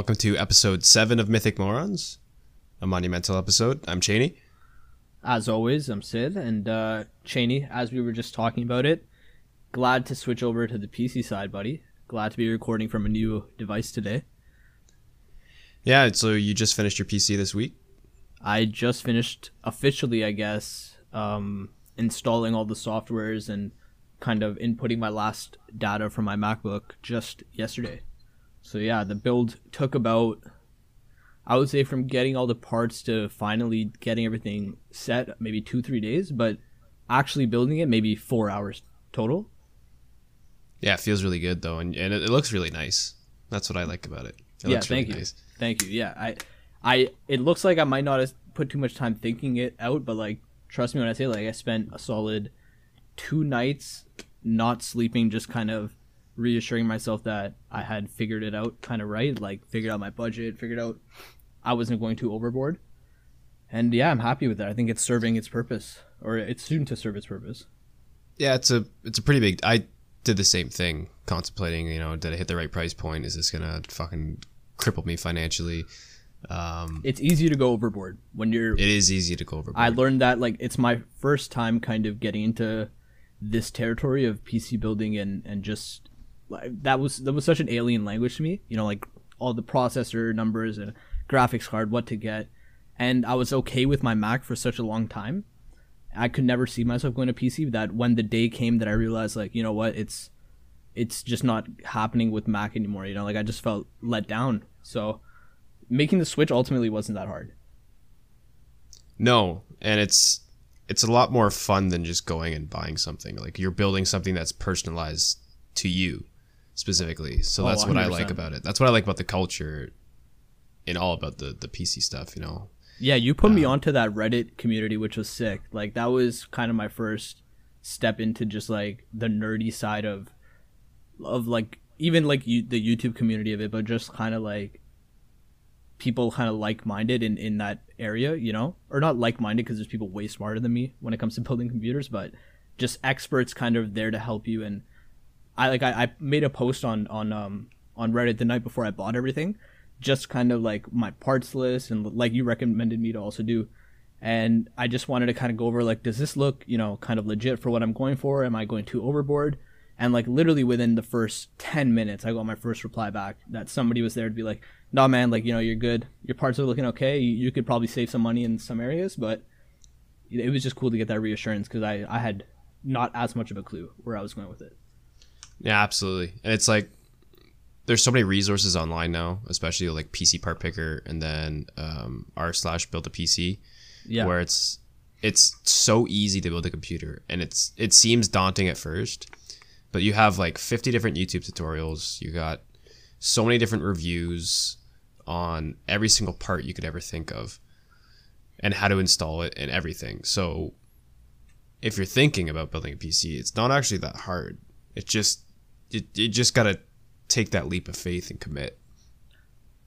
welcome to episode seven of Mythic Morons, a monumental episode. I'm Cheney. As always, I'm Sid, and uh, Cheney, as we were just talking about it, glad to switch over to the PC side, buddy. Glad to be recording from a new device today. Yeah, so you just finished your PC this week? I just finished officially, I guess, um, installing all the softwares and kind of inputting my last data from my MacBook just yesterday. So yeah, the build took about I would say from getting all the parts to finally getting everything set, maybe two, three days, but actually building it maybe four hours total. Yeah, it feels really good though, and, and it, it looks really nice. That's what I like about it. it yeah, thank really you, nice. thank you. Yeah, I, I, it looks like I might not have put too much time thinking it out, but like, trust me when I say like I spent a solid two nights not sleeping, just kind of reassuring myself that I had figured it out kind of right, like figured out my budget, figured out I wasn't going too overboard. And yeah, I'm happy with that. I think it's serving its purpose, or it's soon to serve its purpose. Yeah, it's a it's a pretty big. I did the same thing, contemplating. You know, did I hit the right price point? Is this gonna fucking cripple me financially? Um, it's easy to go overboard when you're. It is easy to go overboard. I learned that like it's my first time kind of getting into this territory of PC building and and just that was that was such an alien language to me. You know, like all the processor numbers and graphics card, what to get, and I was okay with my Mac for such a long time. I could never see myself going to PC. That when the day came that I realized, like, you know what, it's it's just not happening with Mac anymore. You know, like I just felt let down. So making the switch ultimately wasn't that hard. No, and it's it's a lot more fun than just going and buying something. Like you're building something that's personalized to you specifically. So that's oh, what I like about it. That's what I like about the culture and all about the the PC stuff, you know. Yeah, you put me onto that Reddit community which was sick. Like that was kind of my first step into just like the nerdy side of of like even like you, the YouTube community of it, but just kind of like people kind of like-minded in in that area, you know? Or not like-minded because there's people way smarter than me when it comes to building computers, but just experts kind of there to help you and I like I, I made a post on on um on Reddit the night before I bought everything, just kind of like my parts list and like you recommended me to also do. And I just wanted to kind of go over like, does this look, you know, kind of legit for what I'm going for? Am I going too overboard? And like literally within the first 10 minutes, I got my first reply back that somebody was there to be like, nah, man, like, you know, you're good. Your parts are looking okay. You, you could probably save some money in some areas, but it was just cool to get that reassurance because I, I had not as much of a clue where I was going with it. Yeah, absolutely. And it's like there's so many resources online now, especially like PC Part Picker and then um, r slash build a PC, yeah. where it's it's so easy to build a computer and it's it seems daunting at first, but you have like 50 different YouTube tutorials. You got so many different reviews on every single part you could ever think of and how to install it and everything. So if you're thinking about building a PC, it's not actually that hard. It just you, you just gotta take that leap of faith and commit.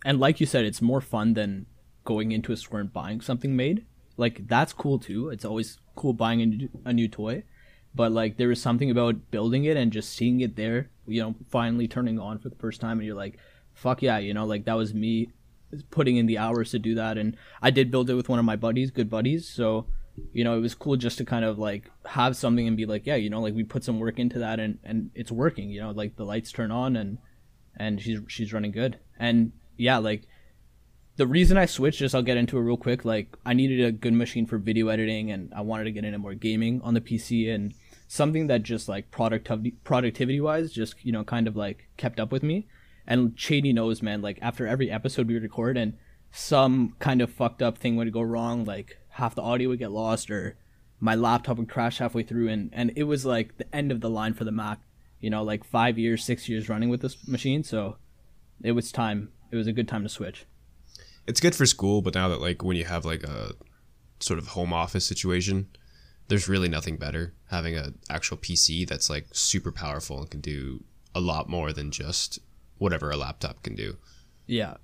And like you said, it's more fun than going into a store and buying something made. Like that's cool too. It's always cool buying a new, a new toy, but like there is something about building it and just seeing it there. You know, finally turning on for the first time, and you're like, "Fuck yeah!" You know, like that was me putting in the hours to do that. And I did build it with one of my buddies, good buddies. So you know, it was cool just to kind of like have something and be like, yeah, you know, like we put some work into that and and it's working. You know, like the lights turn on and and she's she's running good. And yeah, like the reason I switched, just I'll get into it real quick. Like I needed a good machine for video editing, and I wanted to get into more gaming on the PC and something that just like productivity productivity wise, just you know, kind of like kept up with me. And Cheney knows, man. Like after every episode we record, and some kind of fucked up thing would go wrong, like half the audio would get lost or my laptop would crash halfway through and and it was like the end of the line for the Mac. You know, like five years, six years running with this machine, so it was time. It was a good time to switch. It's good for school, but now that like when you have like a sort of home office situation, there's really nothing better having an actual PC that's like super powerful and can do a lot more than just whatever a laptop can do. Yeah.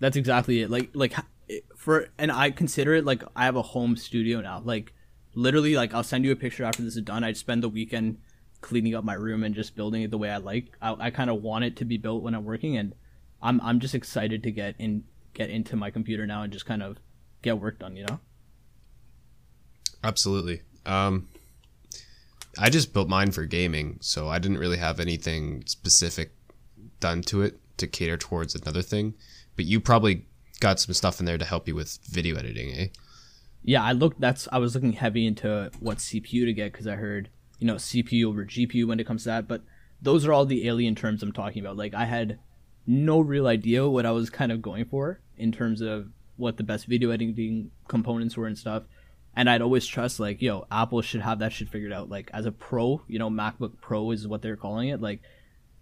That's exactly it. Like like for and I consider it like I have a home studio now. Like literally, like I'll send you a picture after this is done. I'd spend the weekend cleaning up my room and just building it the way I like. I, I kind of want it to be built when I'm working, and I'm I'm just excited to get in get into my computer now and just kind of get work done, you know? Absolutely. Um I just built mine for gaming, so I didn't really have anything specific done to it to cater towards another thing. But you probably got some stuff in there to help you with video editing, eh? Yeah, I looked. That's I was looking heavy into what CPU to get because I heard you know CPU over GPU when it comes to that. But those are all the alien terms I'm talking about. Like I had no real idea what I was kind of going for in terms of what the best video editing components were and stuff. And I'd always trust like, yo, Apple should have that shit figured out. Like as a pro, you know, MacBook Pro is what they're calling it. Like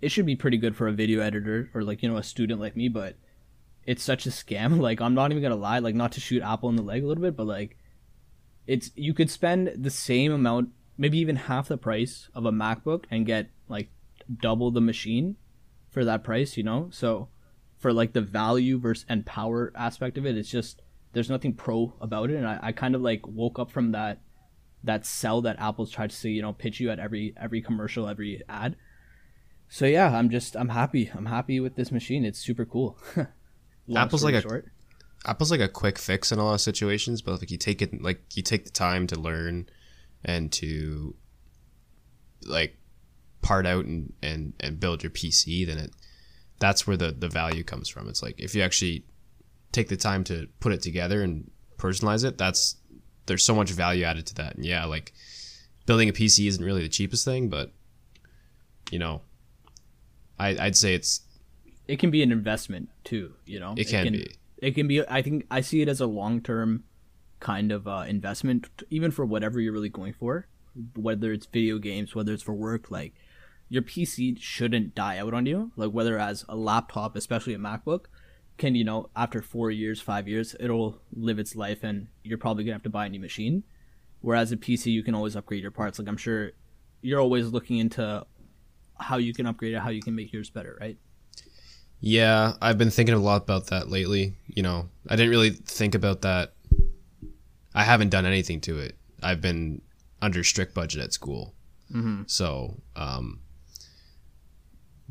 it should be pretty good for a video editor or like, you know, a student like me, but it's such a scam. Like I'm not even gonna lie, like not to shoot Apple in the leg a little bit, but like it's you could spend the same amount, maybe even half the price of a MacBook and get like double the machine for that price, you know? So for like the value versus and power aspect of it, it's just there's nothing pro about it. And I, I kind of like woke up from that that sell that Apple's tried to say, you know, pitch you at every every commercial, every ad. So yeah, I'm just I'm happy. I'm happy with this machine. It's super cool. Apple's like short. a Apple's like a quick fix in a lot of situations, but like you take it like you take the time to learn and to like part out and, and, and build your PC, then it that's where the, the value comes from. It's like if you actually take the time to put it together and personalize it, that's there's so much value added to that. And yeah, like building a PC isn't really the cheapest thing, but you know, I, I'd say it's it can be an investment too. You know, it can, it can be. It can be. I think I see it as a long term kind of uh, investment, even for whatever you're really going for, whether it's video games, whether it's for work. Like your PC shouldn't die out on you. Like whether as a laptop, especially a MacBook, can you know after four years, five years, it'll live its life, and you're probably gonna have to buy a new machine. Whereas a PC, you can always upgrade your parts. Like I'm sure you're always looking into how you can upgrade it, how you can make yours better, right? Yeah, I've been thinking a lot about that lately. You know, I didn't really think about that. I haven't done anything to it. I've been under strict budget at school. Mm-hmm. So, um,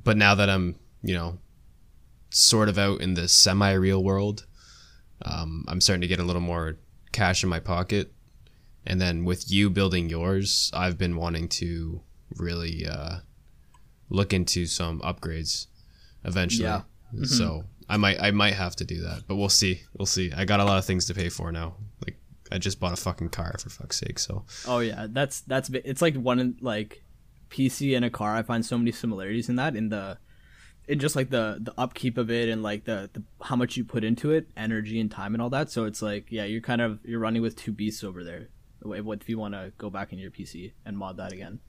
but now that I'm, you know, sort of out in the semi real world, um, I'm starting to get a little more cash in my pocket. And then with you building yours, I've been wanting to really uh, look into some upgrades eventually. Yeah. Mm-hmm. So I might I might have to do that, but we'll see. We'll see. I got a lot of things to pay for now. Like I just bought a fucking car for fuck's sake. So. Oh yeah, that's that's it's like one like PC and a car. I find so many similarities in that in the in just like the the upkeep of it and like the, the how much you put into it, energy and time and all that. So it's like yeah, you're kind of you're running with two beasts over there. What if you want to go back in your PC and mod that again?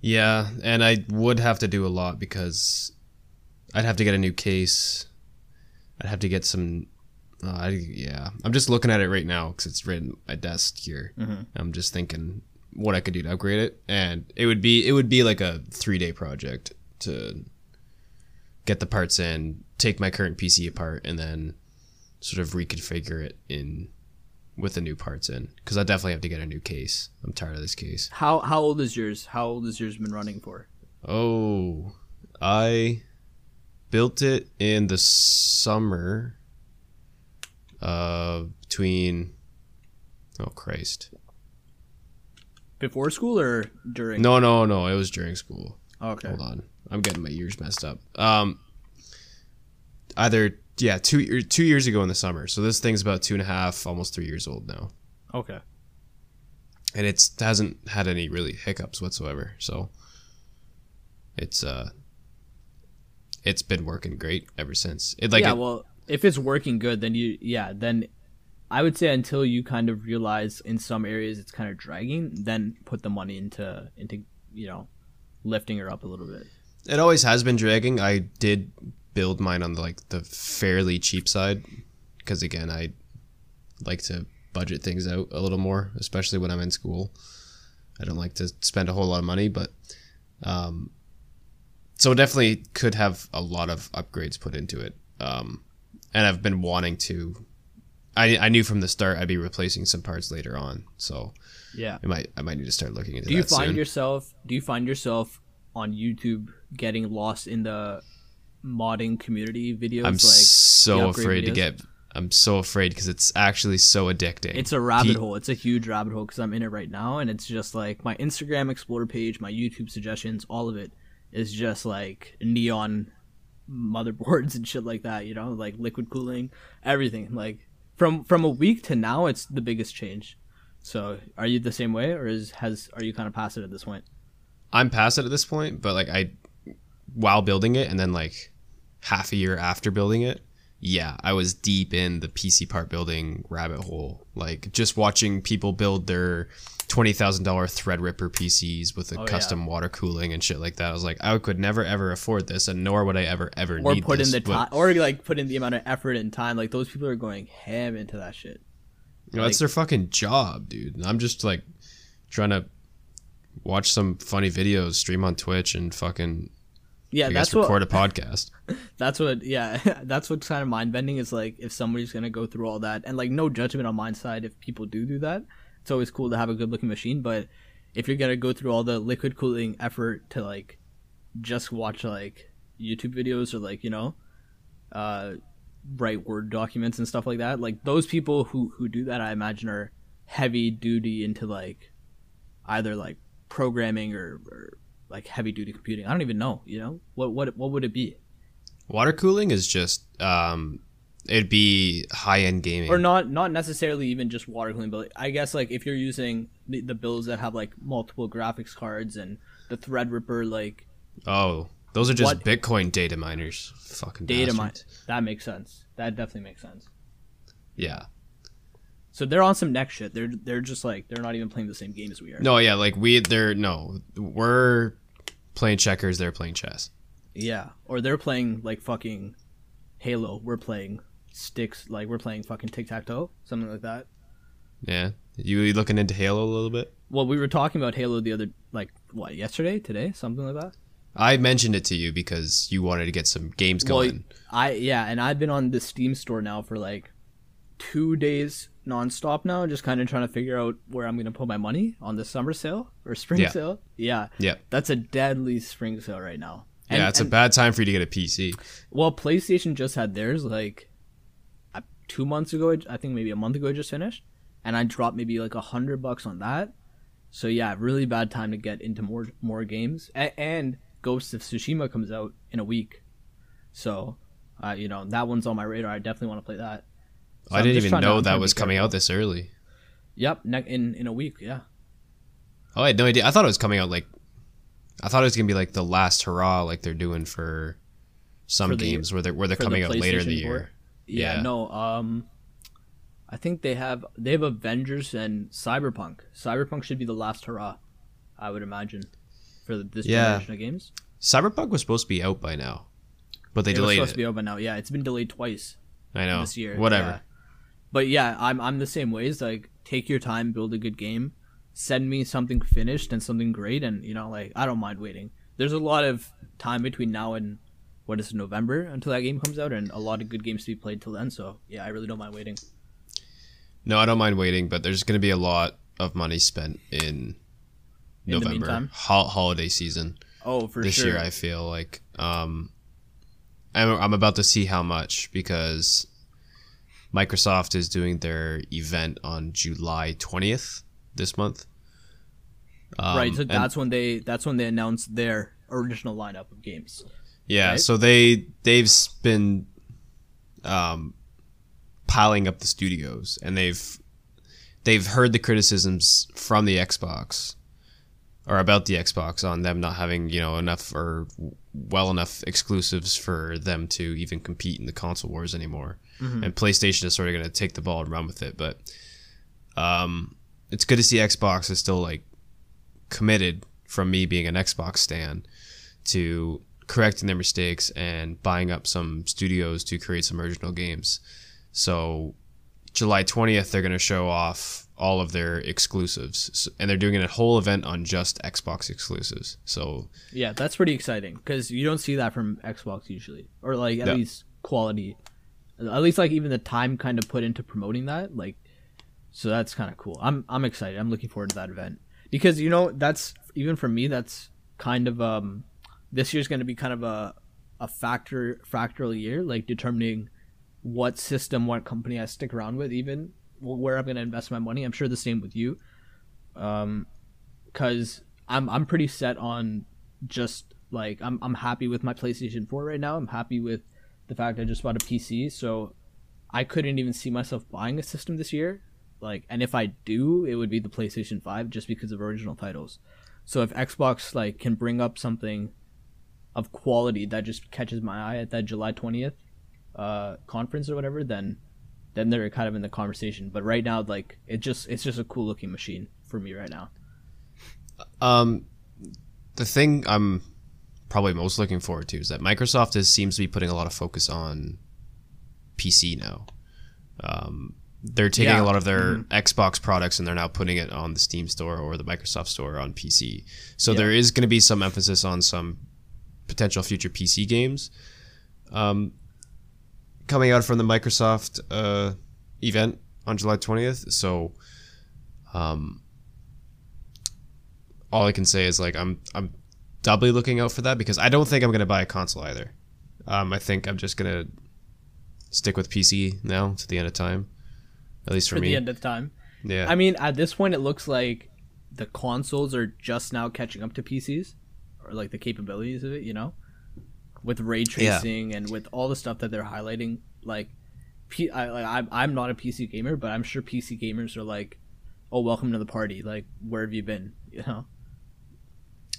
Yeah, and I would have to do a lot because I'd have to get a new case. I'd have to get some. Uh, I, yeah, I'm just looking at it right now because it's right in my desk here. Mm-hmm. I'm just thinking what I could do to upgrade it, and it would be it would be like a three day project to get the parts in, take my current PC apart, and then sort of reconfigure it in with the new parts in because I definitely have to get a new case. I'm tired of this case. How how old is yours? How old has yours been running for? Oh, I built it in the summer uh between oh christ. Before school or during? No no no it was during school. Okay. Hold on. I'm getting my years messed up. Um either yeah two two years ago in the summer. So this thing's about two and a half almost three years old now. Okay. And it hasn't had any really hiccups whatsoever. So it's uh it's been working great ever since. It like yeah, it, well, if it's working good, then you yeah, then I would say until you kind of realize in some areas it's kind of dragging, then put the money into into you know lifting her up a little bit. It always has been dragging. I did build mine on the, like the fairly cheap side because again, I like to budget things out a little more, especially when I'm in school. I don't like to spend a whole lot of money, but um, so it definitely could have a lot of upgrades put into it. Um, and I've been wanting to. I, I knew from the start I'd be replacing some parts later on, so yeah, I might I might need to start looking into. Do you find soon. yourself? Do you find yourself on YouTube getting lost in the modding community videos. I'm like so afraid videos. to get. I'm so afraid because it's actually so addicting. It's a rabbit hole. It's a huge rabbit hole because I'm in it right now, and it's just like my Instagram Explorer page, my YouTube suggestions, all of it is just like neon motherboards and shit like that. You know, like liquid cooling, everything. Like from from a week to now, it's the biggest change. So, are you the same way, or is has are you kind of past it at this point? I'm past it at this point, but like I, while building it, and then like half a year after building it, yeah, I was deep in the PC part building rabbit hole. Like just watching people build their twenty thousand dollar Threadripper PCs with a oh, custom yeah. water cooling and shit like that. I was like, I could never ever afford this, and nor would I ever ever or put this, in the time, or like put in the amount of effort and time. Like those people are going ham into that shit. You know, like, it's their fucking job, dude. I'm just like trying to watch some funny videos, stream on Twitch, and fucking yeah, I that's record what, a podcast. That's what, yeah, that's what's kind of mind bending is like if somebody's gonna go through all that, and like no judgment on my side if people do do that. It's always cool to have a good looking machine, but if you're gonna go through all the liquid cooling effort to like just watch like YouTube videos or like you know, uh, write Word documents and stuff like that, like those people who who do that, I imagine are heavy duty into like either like programming or, or like heavy duty computing. I don't even know. You know what what what would it be? Water cooling is just um, it'd be high end gaming, or not not necessarily even just water cooling, but I guess like if you're using the, the builds that have like multiple graphics cards and the Threadripper like. Oh, those are just what? Bitcoin data miners. Fucking data miners. That makes sense. That definitely makes sense. Yeah. So they're on some next shit. They're they're just like they're not even playing the same game as we are. No, yeah, like we they're no, we're playing checkers. They're playing chess. Yeah, or they're playing like fucking Halo. We're playing sticks. Like we're playing fucking tic tac toe, something like that. Yeah, you looking into Halo a little bit? Well, we were talking about Halo the other like what yesterday, today, something like that. I mentioned it to you because you wanted to get some games going. Well, I yeah, and I've been on the Steam store now for like two days nonstop now, just kind of trying to figure out where I'm going to put my money on the summer sale or spring yeah. sale. Yeah. Yeah. That's a deadly spring sale right now. And, yeah, it's and, a bad time for you to get a PC. Well, PlayStation just had theirs like uh, two months ago. I think maybe a month ago, I just finished, and I dropped maybe like a hundred bucks on that. So yeah, really bad time to get into more more games. A- and Ghost of Tsushima comes out in a week, so uh, you know that one's on my radar. I definitely want to play that. So I didn't even know that was coming out this early. Yep, ne- in in a week. Yeah. Oh, I had no idea. I thought it was coming out like. I thought it was gonna be like the last hurrah, like they're doing for some for the, games where they're where they're coming the out later in the year. Yeah, yeah, no. Um, I think they have they have Avengers and Cyberpunk. Cyberpunk should be the last hurrah, I would imagine, for this yeah. generation of games. Cyberpunk was supposed to be out by now, but they delayed. it delayed was supposed it. to be out by now. Yeah, it's been delayed twice. I know. This year, whatever. Yeah. But yeah, I'm I'm the same ways. Like take your time, build a good game, send me something finished and something great, and you know, like I don't mind waiting. There's a lot of time between now and what is it, November until that game comes out, and a lot of good games to be played till then. So yeah, I really don't mind waiting. No, I don't mind waiting, but there's going to be a lot of money spent in, in November ho- holiday season. Oh, for sure. this sure. year, I feel like um, I'm, I'm about to see how much because Microsoft is doing their event on July 20th this month. Um, right, so that's when they that's when they announced their original lineup of games. Yeah, right? so they they've been um, piling up the studios, and they've they've heard the criticisms from the Xbox or about the Xbox on them not having you know enough or well enough exclusives for them to even compete in the console wars anymore. Mm-hmm. And PlayStation is sort of going to take the ball and run with it. But um, it's good to see Xbox is still like committed from me being an Xbox stan to correcting their mistakes and buying up some studios to create some original games. So July 20th, they're going to show off all of their exclusives, and they're doing a whole event on just Xbox exclusives. So yeah, that's pretty exciting because you don't see that from Xbox usually, or like at least quality, at least like even the time kind of put into promoting that. Like, so that's kind of cool. I'm I'm excited. I'm looking forward to that event because you know that's even for me that's kind of um this year's going to be kind of a a factor fractal year, like determining what system, what company I stick around with, even where I'm going to invest my money. I'm sure the same with you, um, because I'm I'm pretty set on just like I'm I'm happy with my PlayStation 4 right now. I'm happy with the fact I just bought a PC, so I couldn't even see myself buying a system this year. Like, and if I do, it would be the PlayStation 5 just because of original titles. So if Xbox like can bring up something of quality that just catches my eye at that July 20th uh, conference or whatever, then then they're kind of in the conversation. But right now, like it just it's just a cool looking machine for me right now. Um, the thing I'm probably most looking forward to is that Microsoft is, seems to be putting a lot of focus on PC now. Um, they're taking yeah. a lot of their mm-hmm. Xbox products and they're now putting it on the Steam store or the Microsoft store on PC. So yeah. there is going to be some emphasis on some potential future PC games. Um, coming out from the Microsoft uh, event on July 20th. So, um, all I can say is like I'm I'm doubly looking out for that because I don't think I'm gonna buy a console either. Um, I think I'm just gonna stick with PC now to the end of time, at least for, for me. the end of time. Yeah. I mean, at this point, it looks like the consoles are just now catching up to PCs, or like the capabilities of it. You know with ray tracing yeah. and with all the stuff that they're highlighting. Like, P- I, like I'm I'm not a PC gamer, but I'm sure PC gamers are like, "Oh, welcome to the party! Like, where have you been?" You know.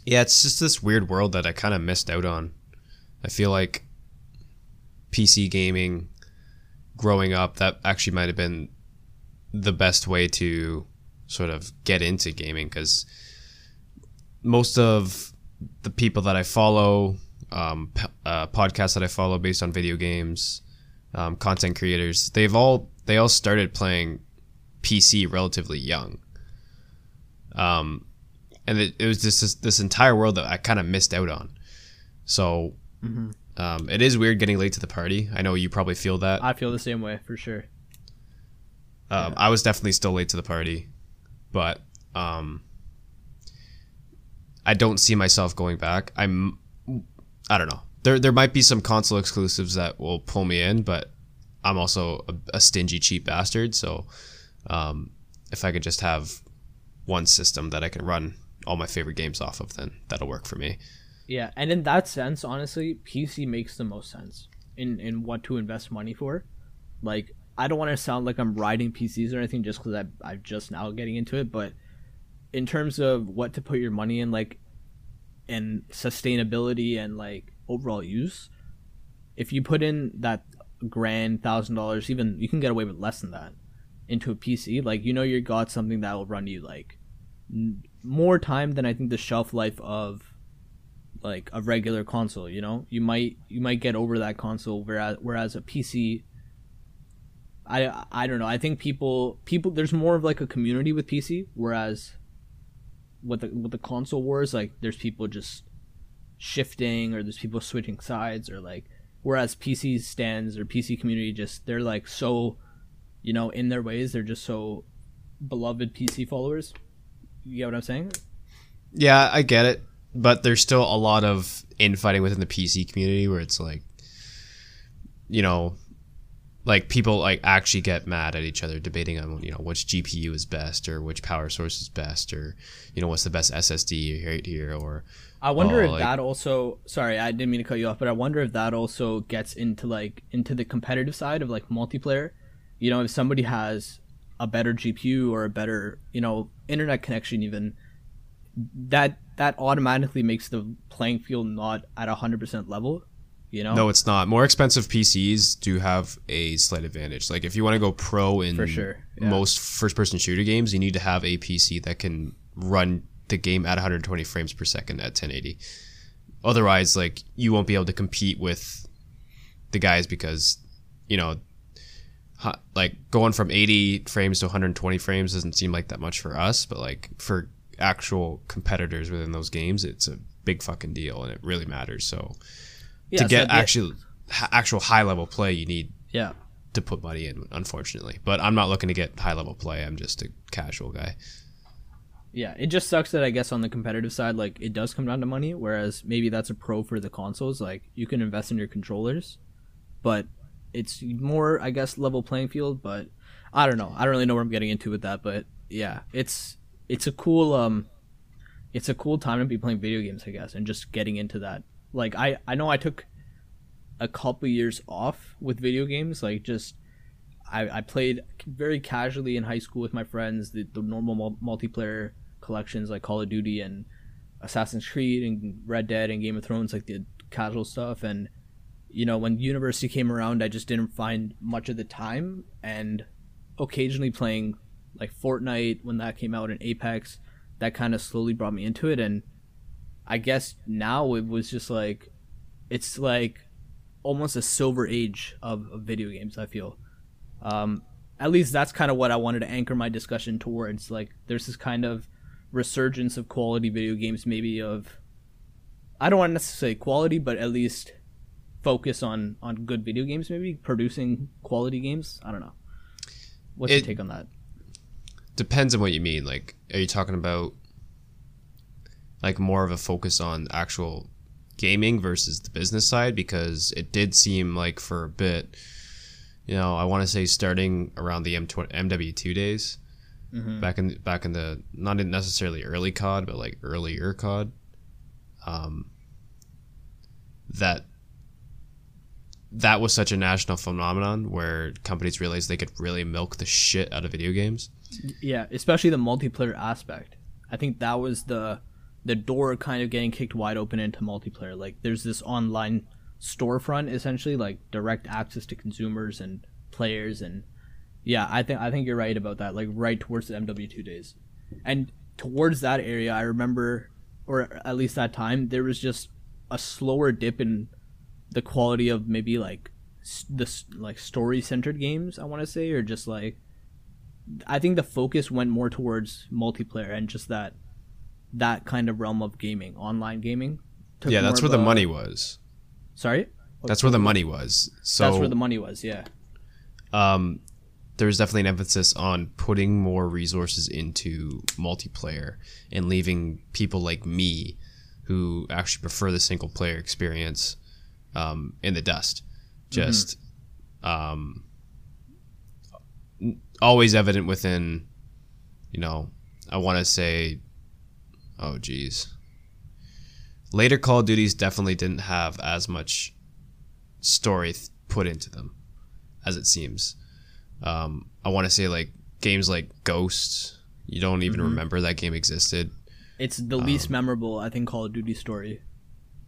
Yeah, it's just this weird world that I kind of missed out on. I feel like PC gaming growing up that actually might have been the best way to sort of get into gaming because most of the people that I follow um, uh, podcasts that I follow based on video games, um, content creators, they've all they all started playing PC relatively young. Um, and it, it was just this, this entire world that I kind of missed out on. So mm-hmm. um, it is weird getting late to the party. I know you probably feel that. I feel the same way for sure. Um, yeah. I was definitely still late to the party, but um, I don't see myself going back. I'm I don't know. There there might be some console exclusives that will pull me in, but I'm also a, a stingy cheap bastard. So um, if I could just have one system that I can run all my favorite games off of, then that'll work for me. Yeah, and in that sense, honestly, PC makes the most sense in in what to invest money for. Like, I don't want to sound like I'm riding PCs or anything just because I I'm just now getting into it, but in terms of what to put your money in, like and sustainability and like overall use, if you put in that grand thousand dollars, even you can get away with less than that into a PC, like you know you got something that will run you like n- more time than I think the shelf life of like a regular console. You know, you might you might get over that console, whereas whereas a PC. I, I don't know. I think people people there's more of like a community with PC, whereas with the with the console wars, like there's people just shifting or there's people switching sides or like whereas PC stands or PC community just they're like so you know in their ways they're just so beloved PC followers. You get what I'm saying? Yeah, I get it, but there's still a lot of infighting within the PC community where it's like you know like people like actually get mad at each other debating on you know which GPU is best or which power source is best or you know what's the best SSD right here or I wonder oh, if like, that also sorry I didn't mean to cut you off but I wonder if that also gets into like into the competitive side of like multiplayer. You know if somebody has a better GPU or a better you know internet connection even that that automatically makes the playing field not at a hundred percent level you know? No, it's not. More expensive PCs do have a slight advantage. Like if you want to go pro in For sure. Yeah. most first-person shooter games, you need to have a PC that can run the game at 120 frames per second at 1080. Otherwise, like you won't be able to compete with the guys because you know like going from 80 frames to 120 frames doesn't seem like that much for us, but like for actual competitors within those games, it's a big fucking deal and it really matters. So yeah, to get so actual actual high level play, you need yeah to put money in. Unfortunately, but I'm not looking to get high level play. I'm just a casual guy. Yeah, it just sucks that I guess on the competitive side, like it does come down to money. Whereas maybe that's a pro for the consoles. Like you can invest in your controllers, but it's more, I guess, level playing field. But I don't know. I don't really know where I'm getting into with that. But yeah, it's it's a cool um, it's a cool time to be playing video games, I guess, and just getting into that. Like I I know I took a couple years off with video games, like just I, I played very casually in high school with my friends the, the normal multiplayer collections like Call of Duty and Assassin's Creed and Red Dead and Game of Thrones, like the casual stuff. And you know, when university came around, I just didn't find much of the time. And occasionally playing like Fortnite when that came out and Apex, that kind of slowly brought me into it. And I guess now it was just like, it's like almost a silver age of, of video games. I feel. Um, at least that's kind of what I wanted to anchor my discussion towards. Like, there's this kind of resurgence of quality video games, maybe of I don't want to necessarily say quality, but at least focus on on good video games, maybe producing quality games. I don't know. What's it your take on that? Depends on what you mean. Like, are you talking about like more of a focus on actual gaming versus the business side? Because it did seem like for a bit, you know, I want to say starting around the M20, MW2 days, mm-hmm. back in back in the not necessarily early COD, but like earlier COD. Um, that that was such a national phenomenon where companies realized they could really milk the shit out of video games. Yeah, especially the multiplayer aspect. I think that was the the door kind of getting kicked wide open into multiplayer. Like there's this online storefront essentially, like direct access to consumers and players and yeah, I think I think you're right about that. Like right towards the MW2 days, and towards that area, I remember, or at least that time, there was just a slower dip in the quality of maybe like the like story centered games. I want to say, or just like I think the focus went more towards multiplayer and just that that kind of realm of gaming, online gaming. Yeah, that's where the a, money was. Sorry. That's where the money was. So that's where the money was. Yeah. Um, there's definitely an emphasis on putting more resources into multiplayer and leaving people like me who actually prefer the single player experience um, in the dust just mm-hmm. um, always evident within you know i want to say oh geez later call of duties definitely didn't have as much story th- put into them as it seems um, I want to say like games like Ghosts. You don't even mm-hmm. remember that game existed. It's the least um, memorable, I think, Call of Duty story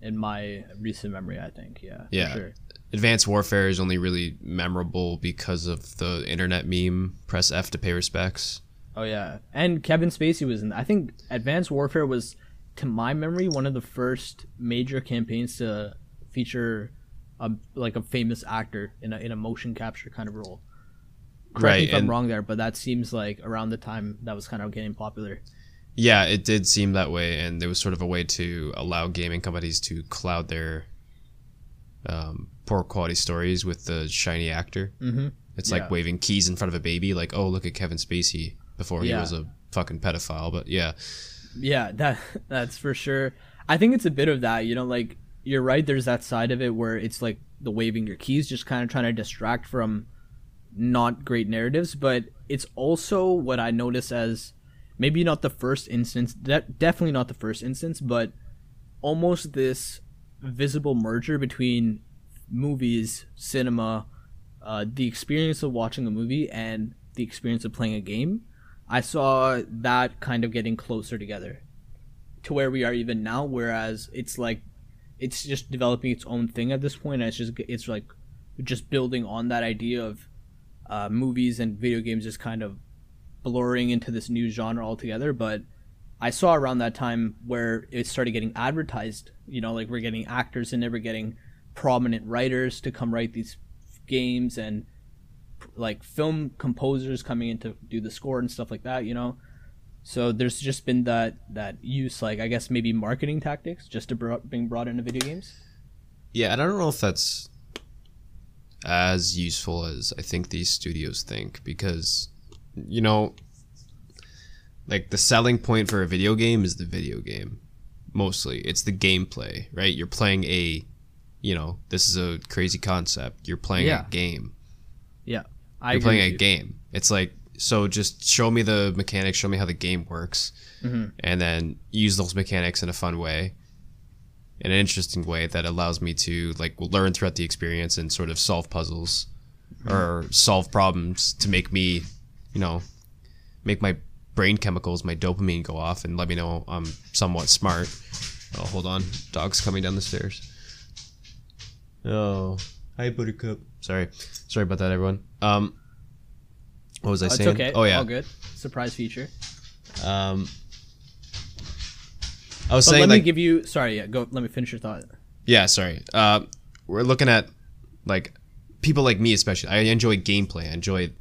in my recent memory. I think, yeah, yeah. Sure. Advanced Warfare is only really memorable because of the internet meme "Press F to pay respects." Oh yeah, and Kevin Spacey was in. I think Advanced Warfare was, to my memory, one of the first major campaigns to feature a like a famous actor in a in a motion capture kind of role. Correct right, me if I'm wrong there, but that seems like around the time that was kind of getting popular. Yeah, it did seem that way, and it was sort of a way to allow gaming companies to cloud their um, poor quality stories with the shiny actor. Mm-hmm. It's yeah. like waving keys in front of a baby, like, "Oh, look at Kevin Spacey," before yeah. he was a fucking pedophile. But yeah, yeah, that that's for sure. I think it's a bit of that. You know, like you're right. There's that side of it where it's like the waving your keys, just kind of trying to distract from not great narratives, but it's also what I notice as maybe not the first instance, de- definitely not the first instance, but almost this visible merger between movies, cinema, uh, the experience of watching a movie, and the experience of playing a game. I saw that kind of getting closer together to where we are even now. Whereas it's like it's just developing its own thing at this point. And it's just it's like just building on that idea of uh, movies and video games just kind of blurring into this new genre altogether. But I saw around that time where it started getting advertised. You know, like we're getting actors and we're getting prominent writers to come write these games and like film composers coming in to do the score and stuff like that. You know. So there's just been that that use, like I guess maybe marketing tactics, just to being brought into video games. Yeah, and I don't know if that's as useful as I think these studios think because you know like the selling point for a video game is the video game. Mostly, it's the gameplay, right? You're playing a, you know, this is a crazy concept. You're playing yeah. a game. Yeah, I you're playing a you. game. It's like so. Just show me the mechanics. Show me how the game works, mm-hmm. and then use those mechanics in a fun way in an interesting way that allows me to like learn throughout the experience and sort of solve puzzles mm-hmm. or solve problems to make me, you know, make my brain chemicals, my dopamine go off and let me know I'm somewhat smart. Oh, hold on. Dog's coming down the stairs. Oh, hi, Buttercup. Sorry. Sorry about that, everyone. Um, what was I oh, saying? okay. Oh, yeah. All good. Surprise feature. Um, I was but saying, let like, me give you. Sorry, yeah. Go. Let me finish your thought. Yeah, sorry. Uh, we're looking at like people like me, especially. I enjoy gameplay. I enjoy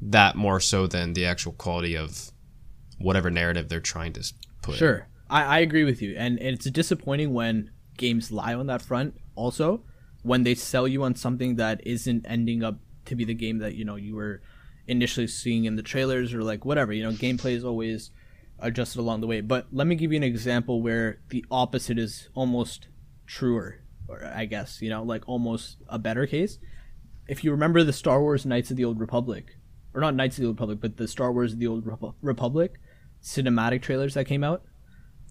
that more so than the actual quality of whatever narrative they're trying to put. Sure, I, I agree with you, and, and it's disappointing when games lie on that front. Also, when they sell you on something that isn't ending up to be the game that you know you were initially seeing in the trailers or like whatever. You know, gameplay is always adjusted along the way. But let me give you an example where the opposite is almost truer, or I guess, you know, like almost a better case. If you remember the Star Wars Knights of the Old Republic, or not Knights of the Old Republic, but the Star Wars of the Old Republic cinematic trailers that came out.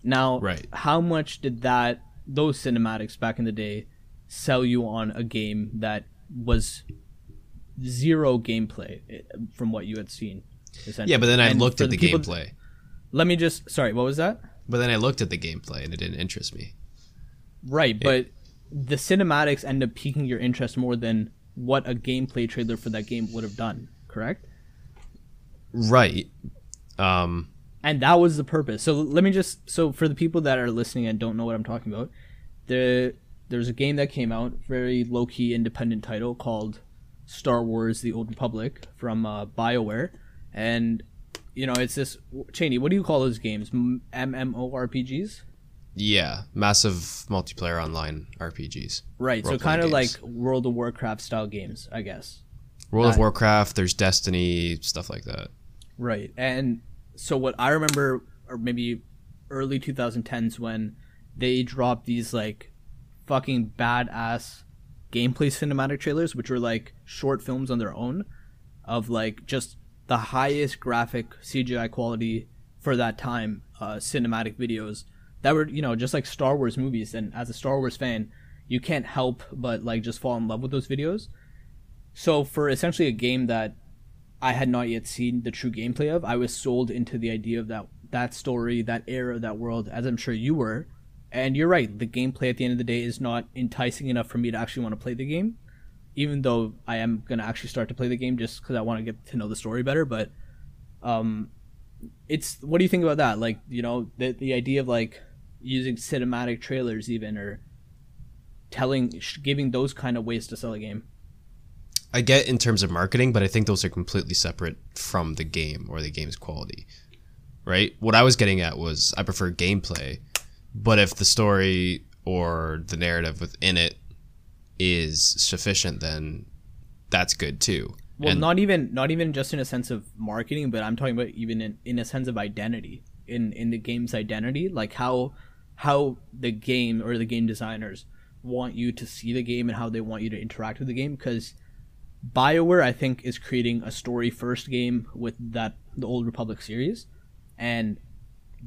Now, right. how much did that those cinematics back in the day sell you on a game that was zero gameplay eh, from what you had seen? Yeah, but then I and looked at the, the gameplay. Let me just sorry, what was that? But then I looked at the gameplay and it didn't interest me. Right, it, but the cinematics end up piquing your interest more than what a gameplay trailer for that game would have done, correct? Right. Um and that was the purpose. So let me just so for the people that are listening and don't know what I'm talking about, the there's a game that came out, very low key independent title called Star Wars: The Old Republic from uh, BioWare, and you know, it's this Cheney. What do you call those games? MMORPGs. Yeah, massive multiplayer online RPGs. Right, so kind of like World of Warcraft style games, I guess. World of Warcraft, there's Destiny, stuff like that. Right, and so what I remember, or maybe early 2010s, when they dropped these like fucking badass gameplay cinematic trailers, which were like short films on their own, of like just the highest graphic CGI quality for that time uh, cinematic videos that were you know just like Star Wars movies. And as a Star Wars fan, you can't help but like just fall in love with those videos. So for essentially a game that I had not yet seen the true gameplay of, I was sold into the idea of that that story, that era, that world, as I'm sure you were. And you're right, the gameplay at the end of the day is not enticing enough for me to actually want to play the game even though I am gonna actually start to play the game just because I want to get to know the story better. But um, it's what do you think about that? Like you know the the idea of like using cinematic trailers even or telling giving those kind of ways to sell a game. I get in terms of marketing, but I think those are completely separate from the game or the game's quality. Right? What I was getting at was I prefer gameplay, but if the story or the narrative within it is sufficient, then that's good too. Well, and not even not even just in a sense of marketing, but I'm talking about even in, in a sense of identity in in the game's identity, like how how the game or the game designers want you to see the game and how they want you to interact with the game because BioWare I think is creating a story first game with that the Old Republic series and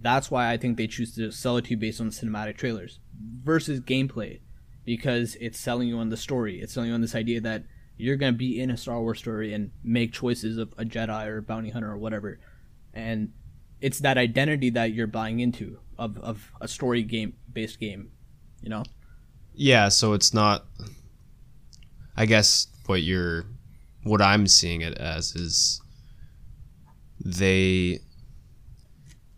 that's why I think they choose to sell it to you based on cinematic trailers versus gameplay because it's selling you on the story. It's selling you on this idea that you're going to be in a Star Wars story and make choices of a Jedi or a bounty hunter or whatever. And it's that identity that you're buying into of, of a story game based game, you know? Yeah, so it's not I guess what you're what I'm seeing it as is they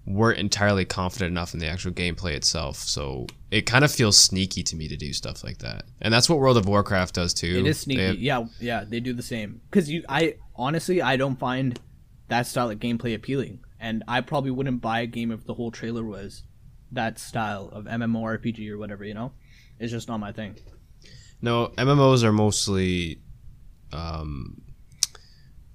weren't entirely confident enough in the actual gameplay itself. So it kind of feels sneaky to me to do stuff like that. And that's what World of Warcraft does too. It is sneaky. Have, yeah, yeah, they do the same. Cuz you I honestly I don't find that style of gameplay appealing. And I probably wouldn't buy a game if the whole trailer was that style of MMORPG or whatever, you know? It's just not my thing. No, MMOs are mostly um,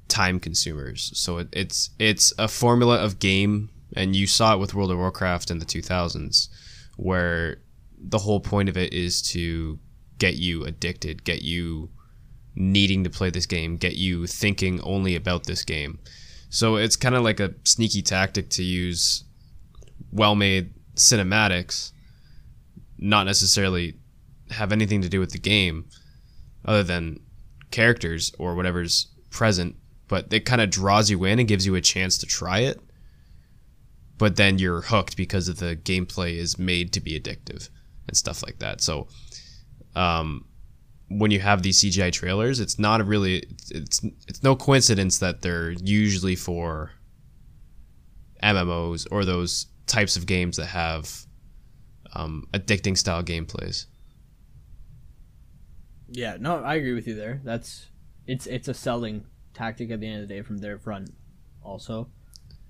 time consumers. So it, it's it's a formula of game and you saw it with World of Warcraft in the 2000s, where the whole point of it is to get you addicted, get you needing to play this game, get you thinking only about this game. So it's kind of like a sneaky tactic to use well made cinematics, not necessarily have anything to do with the game other than characters or whatever's present, but it kind of draws you in and gives you a chance to try it. But then you're hooked because of the gameplay is made to be addictive and stuff like that. So, um, when you have these CGI trailers, it's not a really it's it's no coincidence that they're usually for MMOs or those types of games that have um, addicting style gameplays. Yeah, no, I agree with you there. That's it's it's a selling tactic at the end of the day from their front. Also,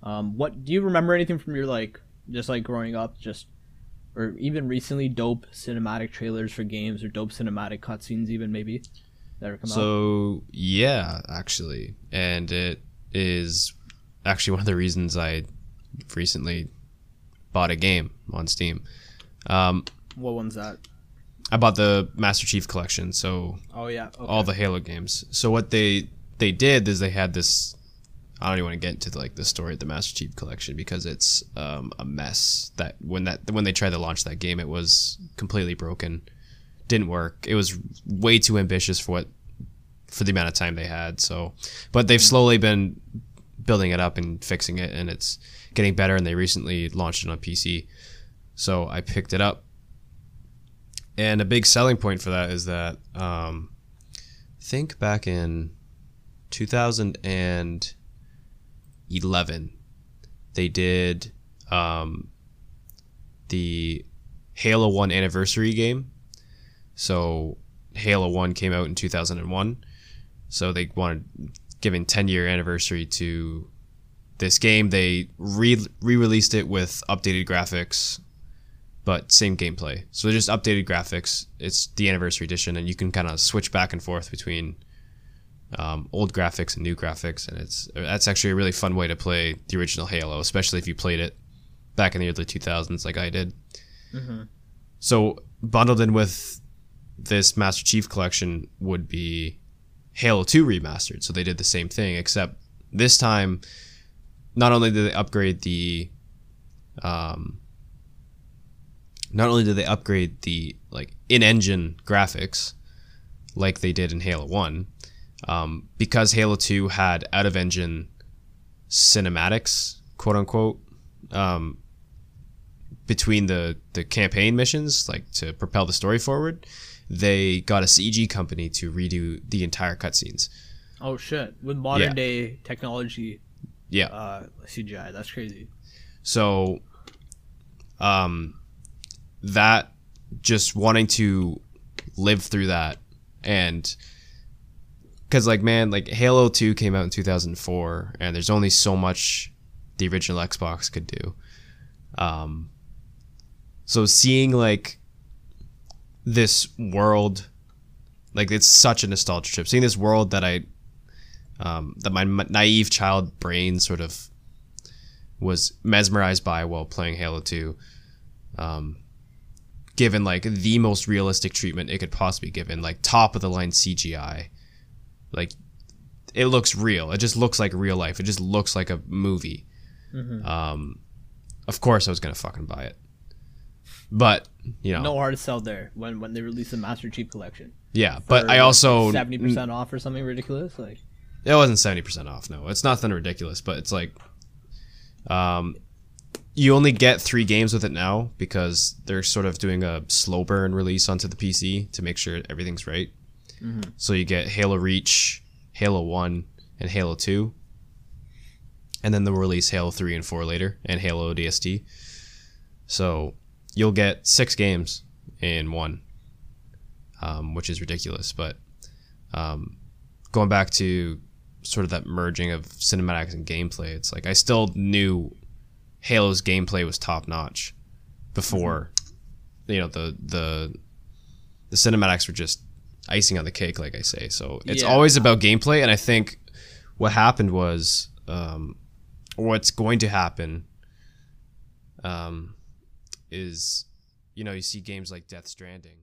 um, what do you remember anything from your like just like growing up, just or even recently dope cinematic trailers for games or dope cinematic cutscenes even maybe that are come so, out? So yeah, actually, and it is actually one of the reasons I recently bought a game on Steam. Um, what one's that? I bought the Master Chief Collection, so oh yeah, okay. all the Halo games. So what they they did is they had this I don't even want to get into the, like the story of the Master Chief Collection because it's um, a mess. That when that when they tried to launch that game, it was completely broken, didn't work. It was way too ambitious for what for the amount of time they had. So, but they've slowly been building it up and fixing it, and it's getting better. And they recently launched it on PC, so I picked it up. And a big selling point for that is that um, think back in 2000 and 11, they did um, the Halo 1 anniversary game. So Halo 1 came out in 2001. So they wanted giving 10 year anniversary to this game. They re released it with updated graphics, but same gameplay. So just updated graphics. It's the anniversary edition, and you can kind of switch back and forth between um, old graphics and new graphics, and it's that's actually a really fun way to play the original Halo, especially if you played it back in the early 2000s, like I did. Mm-hmm. So bundled in with this Master Chief collection would be Halo 2 remastered. So they did the same thing, except this time, not only did they upgrade the, um, not only did they upgrade the like in-engine graphics, like they did in Halo 1, um, because Halo 2 had out of engine cinematics, quote unquote, um, between the, the campaign missions, like to propel the story forward, they got a CG company to redo the entire cutscenes. Oh shit! With modern yeah. day technology, yeah, uh, CGI, that's crazy. So, um, that just wanting to live through that and because like man like halo 2 came out in 2004 and there's only so much the original xbox could do. Um so seeing like this world like it's such a nostalgia trip. Seeing this world that i um that my naive child brain sort of was mesmerized by while playing halo 2 um given like the most realistic treatment it could possibly given like top of the line cgi like it looks real. It just looks like real life. It just looks like a movie. Mm-hmm. Um, of course, I was gonna fucking buy it, but you know, no hard sell there when when they release the Master Chief Collection. Yeah, but I also seventy percent off or something ridiculous. Like it wasn't seventy percent off. No, it's nothing ridiculous, but it's like, um, you only get three games with it now because they're sort of doing a slow burn release onto the PC to make sure everything's right. Mm-hmm. So you get Halo Reach, Halo 1, and Halo 2. And then they'll release Halo 3 and 4 later, and Halo ODST. So you'll get six games in one, um, which is ridiculous. But um, going back to sort of that merging of cinematics and gameplay, it's like I still knew Halo's gameplay was top notch before, mm-hmm. you know, the the the cinematics were just icing on the cake, like I say. So it's yeah. always about gameplay, and I think what happened was, um, what's going to happen um, is you know you see games like Death Stranding